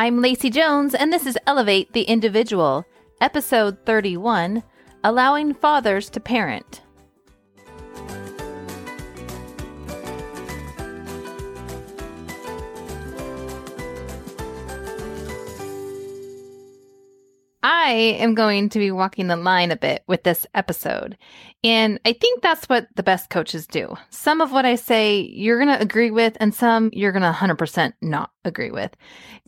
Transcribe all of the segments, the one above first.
I'm Lacey Jones, and this is Elevate the Individual, episode 31 Allowing Fathers to Parent. I am going to be walking the line a bit with this episode. And I think that's what the best coaches do. Some of what I say you're going to agree with, and some you're going to 100% not agree with.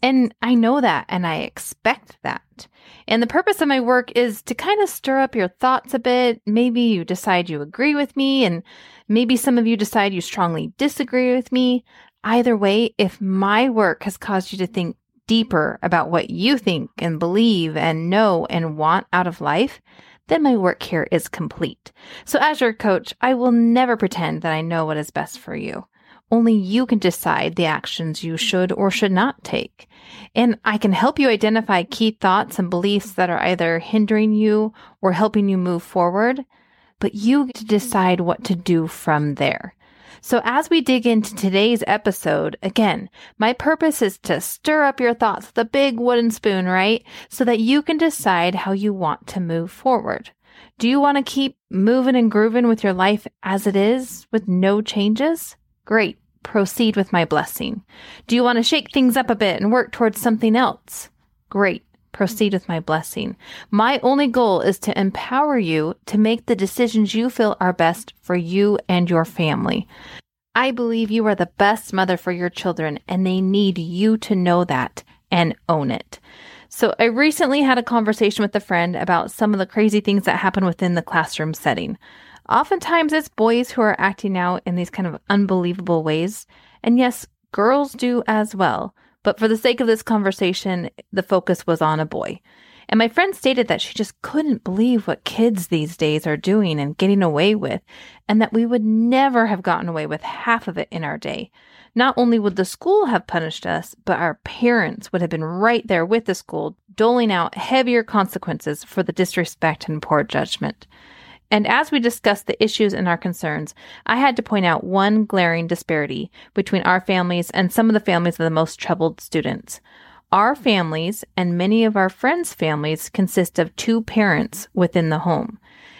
And I know that, and I expect that. And the purpose of my work is to kind of stir up your thoughts a bit. Maybe you decide you agree with me, and maybe some of you decide you strongly disagree with me. Either way, if my work has caused you to think deeper about what you think and believe and know and want out of life, then my work here is complete. So, as your coach, I will never pretend that I know what is best for you. Only you can decide the actions you should or should not take. And I can help you identify key thoughts and beliefs that are either hindering you or helping you move forward, but you get to decide what to do from there. So, as we dig into today's episode, again, my purpose is to stir up your thoughts with a big wooden spoon, right? So that you can decide how you want to move forward. Do you want to keep moving and grooving with your life as it is with no changes? Great. Proceed with my blessing. Do you want to shake things up a bit and work towards something else? Great proceed with my blessing. My only goal is to empower you to make the decisions you feel are best for you and your family. I believe you are the best mother for your children, and they need you to know that and own it. So, I recently had a conversation with a friend about some of the crazy things that happen within the classroom setting. Oftentimes, it's boys who are acting out in these kind of unbelievable ways. And yes, girls do as well. But for the sake of this conversation, the focus was on a boy. And my friend stated that she just couldn't believe what kids these days are doing and getting away with, and that we would never have gotten away with half of it in our day. Not only would the school have punished us, but our parents would have been right there with the school, doling out heavier consequences for the disrespect and poor judgment. And as we discussed the issues and our concerns, I had to point out one glaring disparity between our families and some of the families of the most troubled students. Our families and many of our friends' families consist of two parents within the home.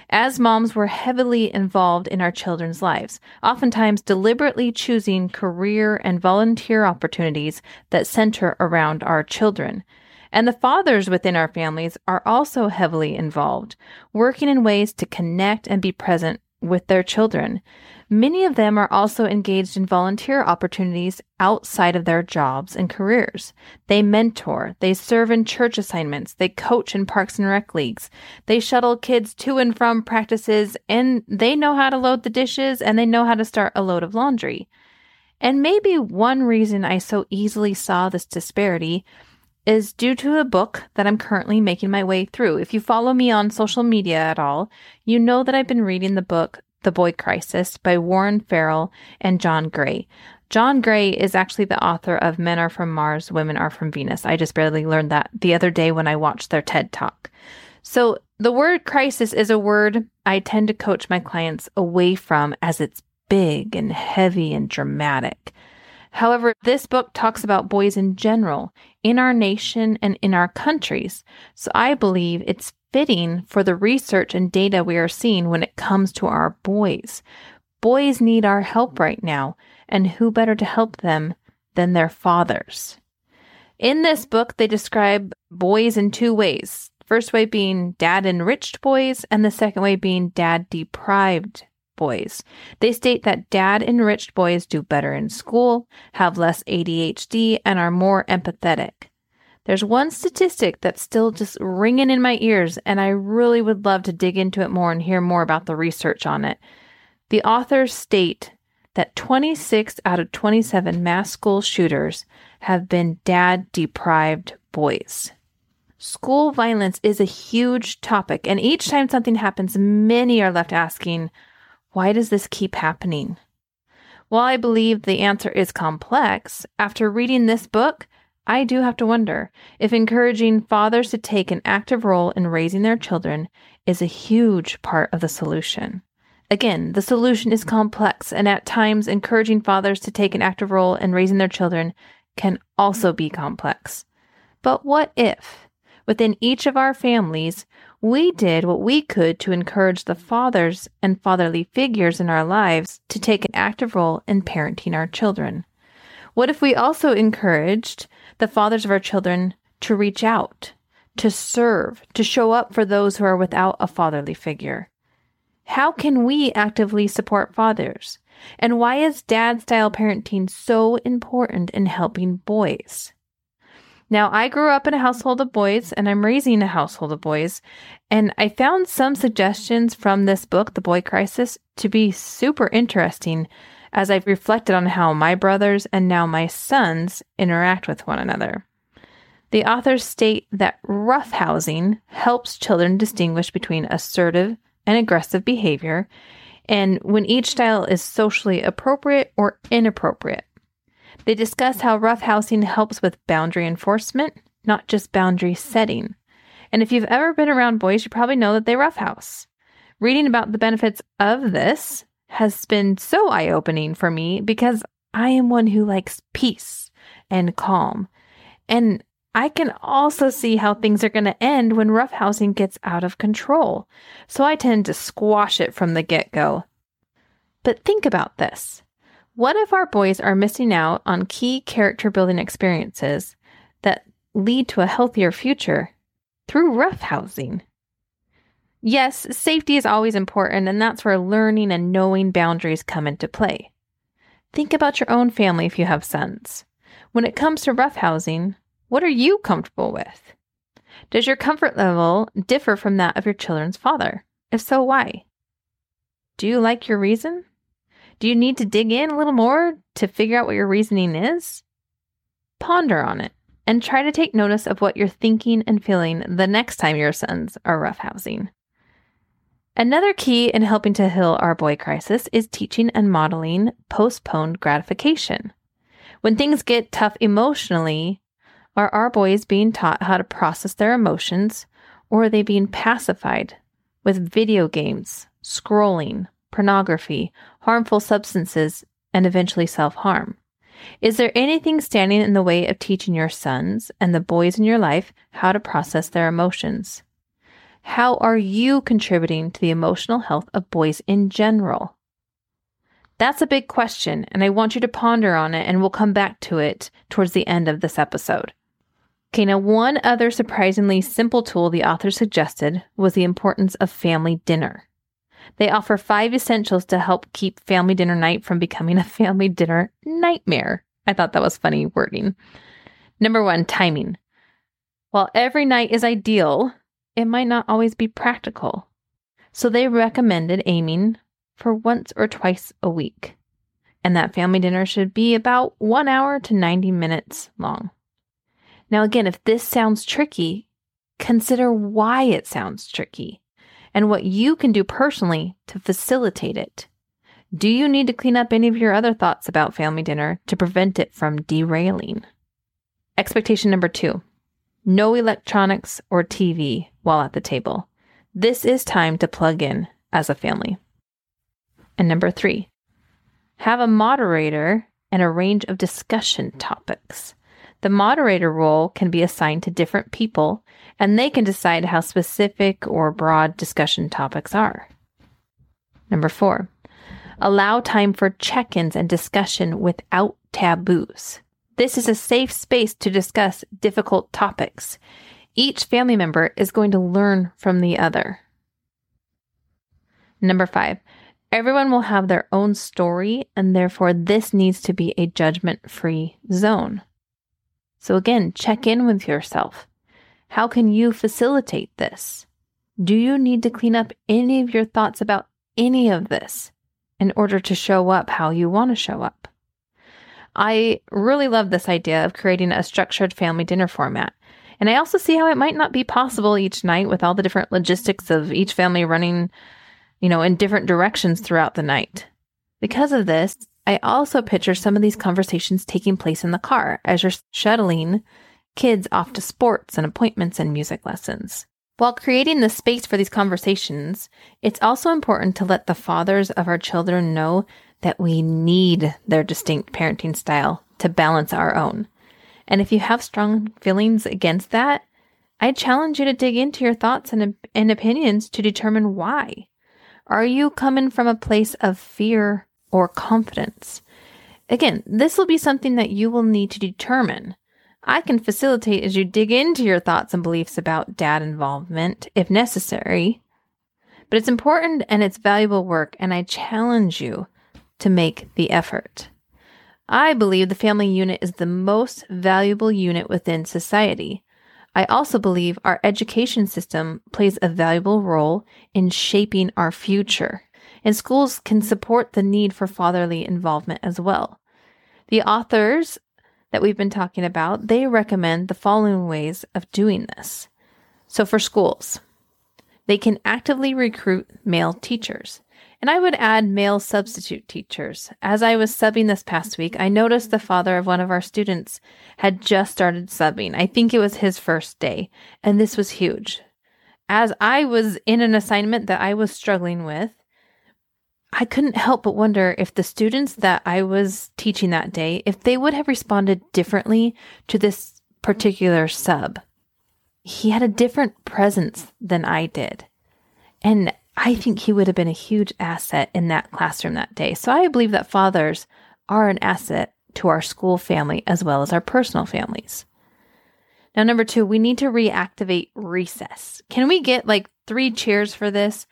As moms, we're heavily involved in our children's lives, oftentimes deliberately choosing career and volunteer opportunities that center around our children. And the fathers within our families are also heavily involved, working in ways to connect and be present with their children. Many of them are also engaged in volunteer opportunities outside of their jobs and careers. They mentor, they serve in church assignments, they coach in parks and rec leagues, they shuttle kids to and from practices, and they know how to load the dishes and they know how to start a load of laundry. And maybe one reason I so easily saw this disparity is due to a book that I'm currently making my way through. If you follow me on social media at all, you know that I've been reading the book The Boy Crisis by Warren Farrell and John Gray. John Gray is actually the author of Men Are From Mars, Women Are From Venus. I just barely learned that the other day when I watched their TED Talk. So, the word crisis is a word I tend to coach my clients away from as it's big and heavy and dramatic. However, this book talks about boys in general, in our nation and in our countries. So I believe it's fitting for the research and data we are seeing when it comes to our boys. Boys need our help right now, and who better to help them than their fathers? In this book, they describe boys in two ways. First way being dad enriched boys, and the second way being dad deprived boys. They state that dad enriched boys do better in school, have less ADHD, and are more empathetic. There's one statistic that's still just ringing in my ears, and I really would love to dig into it more and hear more about the research on it. The authors state that 26 out of 27 mass school shooters have been dad deprived boys. School violence is a huge topic, and each time something happens, many are left asking, why does this keep happening? While I believe the answer is complex, after reading this book, I do have to wonder if encouraging fathers to take an active role in raising their children is a huge part of the solution. Again, the solution is complex, and at times, encouraging fathers to take an active role in raising their children can also be complex. But what if, within each of our families, we did what we could to encourage the fathers and fatherly figures in our lives to take an active role in parenting our children? What if we also encouraged the fathers of our children to reach out, to serve, to show up for those who are without a fatherly figure? How can we actively support fathers? And why is dad style parenting so important in helping boys? Now, I grew up in a household of boys and I'm raising a household of boys. And I found some suggestions from this book, The Boy Crisis, to be super interesting as I've reflected on how my brothers and now my sons interact with one another. The authors state that roughhousing helps children distinguish between assertive and aggressive behavior and when each style is socially appropriate or inappropriate. They discuss how roughhousing helps with boundary enforcement, not just boundary setting. And if you've ever been around boys, you probably know that they roughhouse. Reading about the benefits of this has been so eye opening for me because I am one who likes peace and calm. And I can also see how things are going to end when roughhousing gets out of control. So I tend to squash it from the get go. But think about this what if our boys are missing out on key character building experiences that lead to a healthier future through roughhousing? Yes, safety is always important, and that's where learning and knowing boundaries come into play. Think about your own family if you have sons. When it comes to roughhousing, what are you comfortable with? Does your comfort level differ from that of your children's father? If so, why? Do you like your reason? Do you need to dig in a little more to figure out what your reasoning is? Ponder on it and try to take notice of what you're thinking and feeling the next time your sons are roughhousing. Another key in helping to heal our boy crisis is teaching and modeling postponed gratification. When things get tough emotionally, are our boys being taught how to process their emotions, or are they being pacified with video games, scrolling, pornography, harmful substances, and eventually self harm? Is there anything standing in the way of teaching your sons and the boys in your life how to process their emotions? How are you contributing to the emotional health of boys in general? That's a big question, and I want you to ponder on it, and we'll come back to it towards the end of this episode. Okay, now, one other surprisingly simple tool the author suggested was the importance of family dinner. They offer five essentials to help keep family dinner night from becoming a family dinner nightmare. I thought that was funny wording. Number one, timing. While every night is ideal, it might not always be practical. So they recommended aiming for once or twice a week. And that family dinner should be about one hour to 90 minutes long. Now, again, if this sounds tricky, consider why it sounds tricky and what you can do personally to facilitate it. Do you need to clean up any of your other thoughts about family dinner to prevent it from derailing? Expectation number two no electronics or TV while at the table. This is time to plug in as a family. And number three, have a moderator and a range of discussion topics. The moderator role can be assigned to different people, and they can decide how specific or broad discussion topics are. Number four, allow time for check ins and discussion without taboos. This is a safe space to discuss difficult topics. Each family member is going to learn from the other. Number five, everyone will have their own story, and therefore this needs to be a judgment free zone. So, again, check in with yourself. How can you facilitate this? Do you need to clean up any of your thoughts about any of this in order to show up how you want to show up? I really love this idea of creating a structured family dinner format. And I also see how it might not be possible each night with all the different logistics of each family running, you know, in different directions throughout the night. Because of this, I also picture some of these conversations taking place in the car as you're shuttling kids off to sports and appointments and music lessons. While creating the space for these conversations, it's also important to let the fathers of our children know that we need their distinct parenting style to balance our own. And if you have strong feelings against that, I challenge you to dig into your thoughts and, and opinions to determine why. Are you coming from a place of fear or confidence? Again, this will be something that you will need to determine. I can facilitate as you dig into your thoughts and beliefs about dad involvement if necessary. But it's important and it's valuable work, and I challenge you to make the effort. I believe the family unit is the most valuable unit within society. I also believe our education system plays a valuable role in shaping our future, and schools can support the need for fatherly involvement as well. The authors that we've been talking about, they recommend the following ways of doing this. So for schools, they can actively recruit male teachers. And I would add male substitute teachers. As I was subbing this past week, I noticed the father of one of our students had just started subbing. I think it was his first day, and this was huge. As I was in an assignment that I was struggling with, I couldn't help but wonder if the students that I was teaching that day, if they would have responded differently to this particular sub. He had a different presence than I did. And I think he would have been a huge asset in that classroom that day. So I believe that fathers are an asset to our school family as well as our personal families. Now, number two, we need to reactivate recess. Can we get like three cheers for this?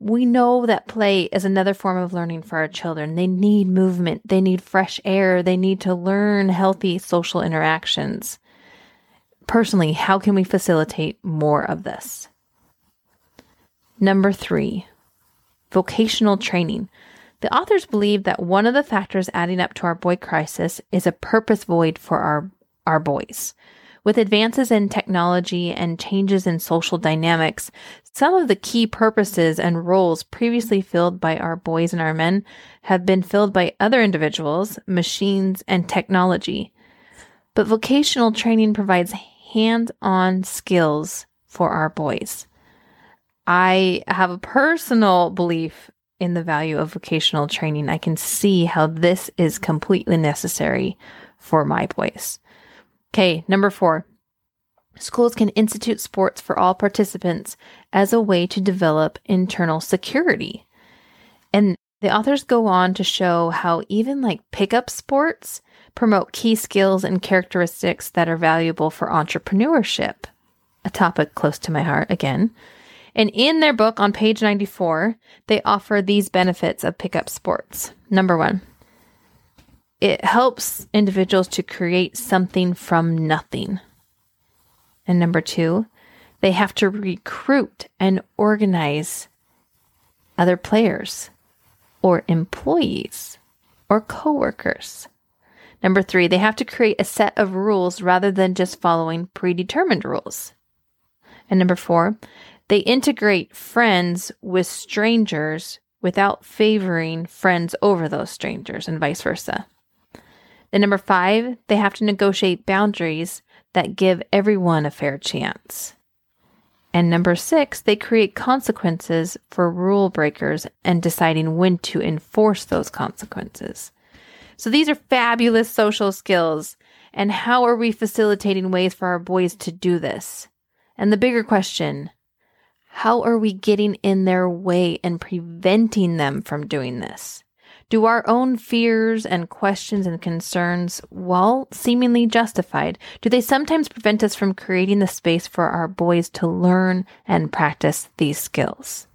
We know that play is another form of learning for our children. They need movement, they need fresh air, they need to learn healthy social interactions. Personally, how can we facilitate more of this? Number three, vocational training. The authors believe that one of the factors adding up to our boy crisis is a purpose void for our, our boys. With advances in technology and changes in social dynamics, some of the key purposes and roles previously filled by our boys and our men have been filled by other individuals, machines, and technology. But vocational training provides hands on skills for our boys. I have a personal belief in the value of vocational training. I can see how this is completely necessary for my boys. Okay, number four. Schools can institute sports for all participants as a way to develop internal security. And the authors go on to show how even like pickup sports promote key skills and characteristics that are valuable for entrepreneurship, a topic close to my heart again. And in their book on page 94, they offer these benefits of pickup sports. Number one, it helps individuals to create something from nothing. And number two, they have to recruit and organize other players or employees or coworkers. Number three, they have to create a set of rules rather than just following predetermined rules. And number four, they integrate friends with strangers without favoring friends over those strangers and vice versa. Then, number five, they have to negotiate boundaries that give everyone a fair chance. And number six, they create consequences for rule breakers and deciding when to enforce those consequences. So these are fabulous social skills. And how are we facilitating ways for our boys to do this? And the bigger question how are we getting in their way and preventing them from doing this? Do our own fears and questions and concerns, while seemingly justified, do they sometimes prevent us from creating the space for our boys to learn and practice these skills?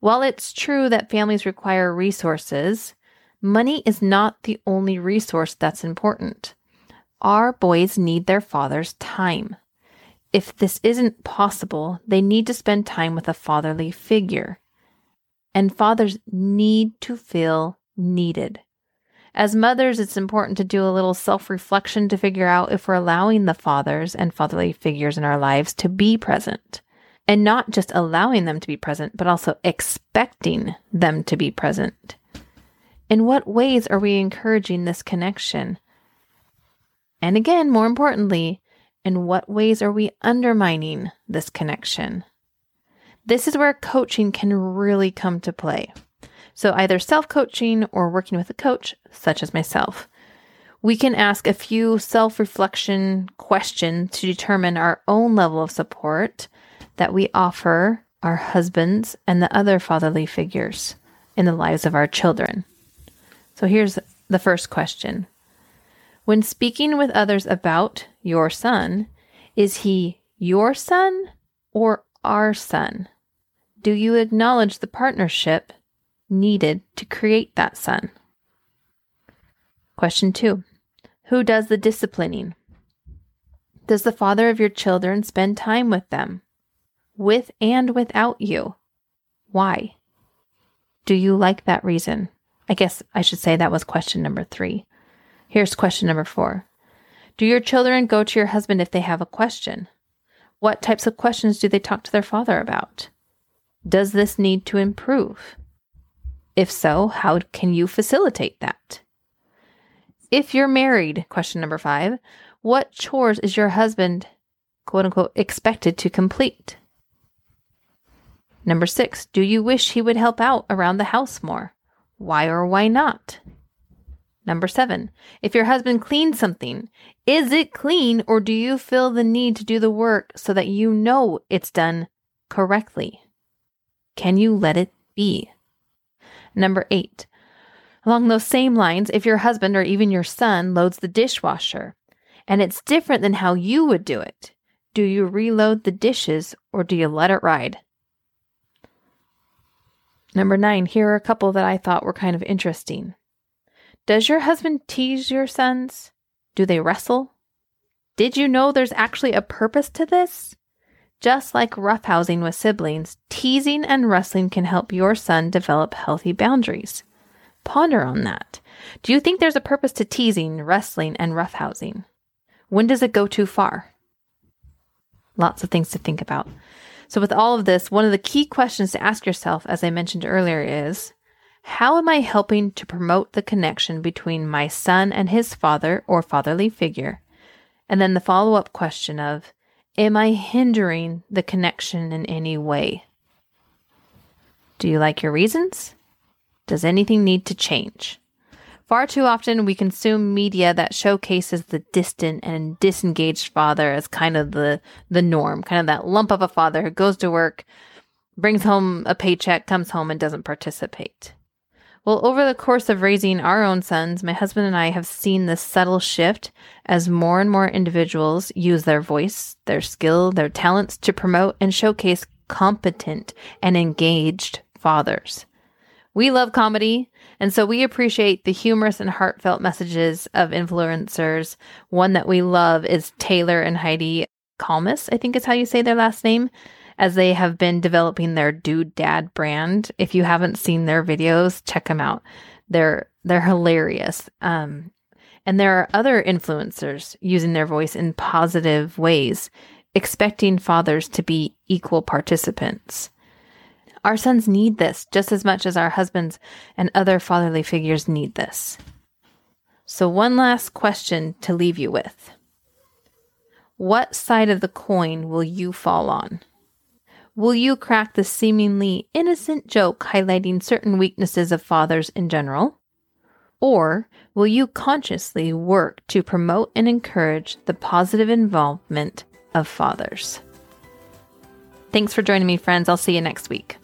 While it's true that families require resources, money is not the only resource that's important. Our boys need their father's time if this isn't possible, they need to spend time with a fatherly figure. And fathers need to feel needed. As mothers, it's important to do a little self reflection to figure out if we're allowing the fathers and fatherly figures in our lives to be present. And not just allowing them to be present, but also expecting them to be present. In what ways are we encouraging this connection? And again, more importantly, in what ways are we undermining this connection? This is where coaching can really come to play. So, either self coaching or working with a coach, such as myself. we can ask a few self reflection questions to determine our own level of support that we offer our husbands and the other fatherly figures in the lives of our children. So here's the first question When speaking with others about your son, is he your son or our son? Do you acknowledge the partnership needed to create that son? Question two who does the disciplining? Does the father of your children spend time with them, with and without you? Why? Do you like that reason? I guess I should say that was question number three. Here's question number four Do your children go to your husband if they have a question? What types of questions do they talk to their father about? Does this need to improve? If so, how can you facilitate that? If you're married, question number five, what chores is your husband, quote unquote, expected to complete? Number six, do you wish he would help out around the house more? Why or why not? Number seven, if your husband cleans something, is it clean or do you feel the need to do the work so that you know it's done correctly? Can you let it be? Number eight, Along those same lines, if your husband or even your son loads the dishwasher and it's different than how you would do it, do you reload the dishes or do you let it ride? Number nine, here are a couple that I thought were kind of interesting. Does your husband tease your sons? Do they wrestle? Did you know there's actually a purpose to this? Just like roughhousing with siblings, teasing and wrestling can help your son develop healthy boundaries. Ponder on that. Do you think there's a purpose to teasing, wrestling, and roughhousing? When does it go too far? Lots of things to think about. So, with all of this, one of the key questions to ask yourself, as I mentioned earlier, is how am I helping to promote the connection between my son and his father or fatherly figure? And then the follow up question of, am I hindering the connection in any way? Do you like your reasons? Does anything need to change? Far too often, we consume media that showcases the distant and disengaged father as kind of the, the norm, kind of that lump of a father who goes to work, brings home a paycheck, comes home, and doesn't participate. Well, over the course of raising our own sons, my husband and I have seen this subtle shift as more and more individuals use their voice, their skill, their talents to promote and showcase competent and engaged fathers. We love comedy, and so we appreciate the humorous and heartfelt messages of influencers. One that we love is Taylor and Heidi Calmus, I think is how you say their last name, as they have been developing their Dude Dad brand. If you haven't seen their videos, check them out. They're they're hilarious. Um, and there are other influencers using their voice in positive ways, expecting fathers to be equal participants. Our sons need this just as much as our husbands and other fatherly figures need this. So, one last question to leave you with What side of the coin will you fall on? Will you crack the seemingly innocent joke highlighting certain weaknesses of fathers in general? Or will you consciously work to promote and encourage the positive involvement of fathers? Thanks for joining me, friends. I'll see you next week.